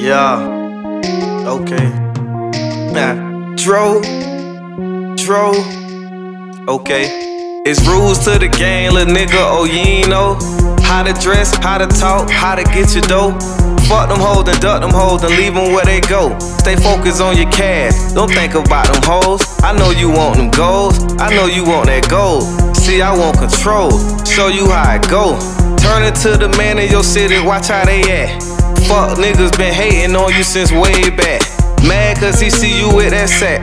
Yeah. Okay. Nah. Dro. Dro. Okay. It's rules to the game, little nigga. Oh, you ain't know how to dress, how to talk, how to get your dough. Fuck them hoes and duck them hoes and leave them where they go. Stay focused on your cash, don't think about them hoes. I know you want them goals, I know you want that gold. See, I want control, show you how it go. Turn into the man in your city, watch how they act. Fuck niggas been hating on you since way back. Mad cause he see you with that sack.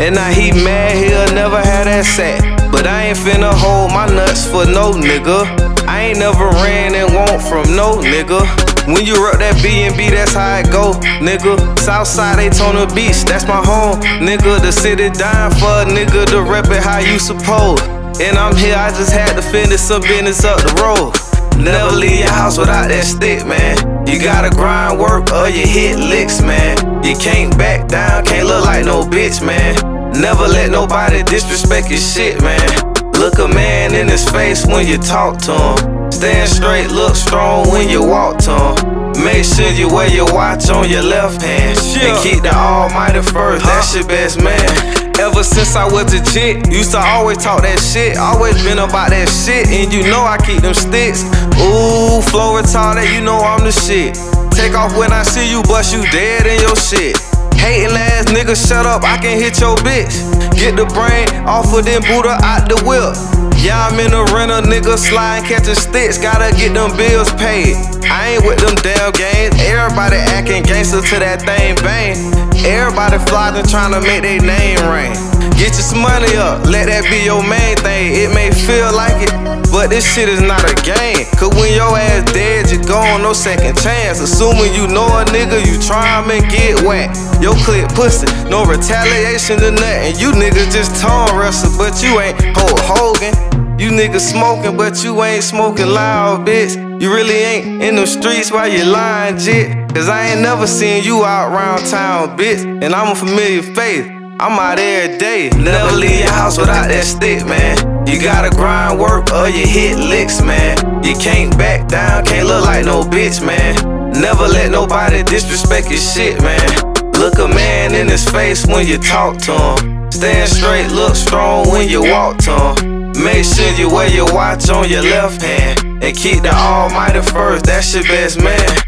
And now he mad, he'll never have that sack. But I ain't finna hold my nuts for no nigga. I ain't never ran and want from no nigga. When you rock that B&B, that's how it go, nigga. Southside Daytona Beach, that's my home, nigga. The city dying for a nigga to rep it how you suppose. And I'm here, I just had to finish some business up the road. Never leave your house without that stick, man. You gotta grind work or you hit licks, man. You can't back down, can't look like no bitch, man. Never let nobody disrespect your shit, man. Look a man in his face when you talk to him. Stand straight, look strong when you walk to him. Make sure you wear your watch on your left hand. And keep the almighty first, that's your best man. Ever since I was a jit, used to always talk that shit. Always been about that shit, and you know I keep them sticks. Ooh, flow retarded, you know I'm the shit. Take off when I see you, bust you dead in your shit. Hating ass nigga, shut up, I can hit your bitch. Get the brain off of them Buddha out the whip. Yeah, I'm in the rental, nigga, sliding, catching sticks, gotta get them bills paid. I ain't with them damn games. Everybody acting gangster to that thing bang. Everybody flogging trying to make their name ring. Get your money up, let that be your main thing. It may feel like it, but this shit is not a game. Cause when your ass dead, you gone, no second chance. Assuming you know a nigga, you try him and get whacked. Yo clip pussy, no retaliation to nothing. You niggas just tongue wrestle, but you ain't Hulk Hogan. You niggas smoking, but you ain't smoking loud, bitch. You really ain't in the streets while you lying, jit. Cause I ain't never seen you out round town, bitch. And I'm a familiar face. I'm out every day. Never leave your house without that stick, man. You gotta grind work or you hit licks, man. You can't back down, can't look like no bitch, man. Never let nobody disrespect your shit, man. Look a man in his face when you talk to him. Stand straight, look strong when you walk to him. Make sure you wear your watch on your left hand. And keep the almighty first, that's your best man.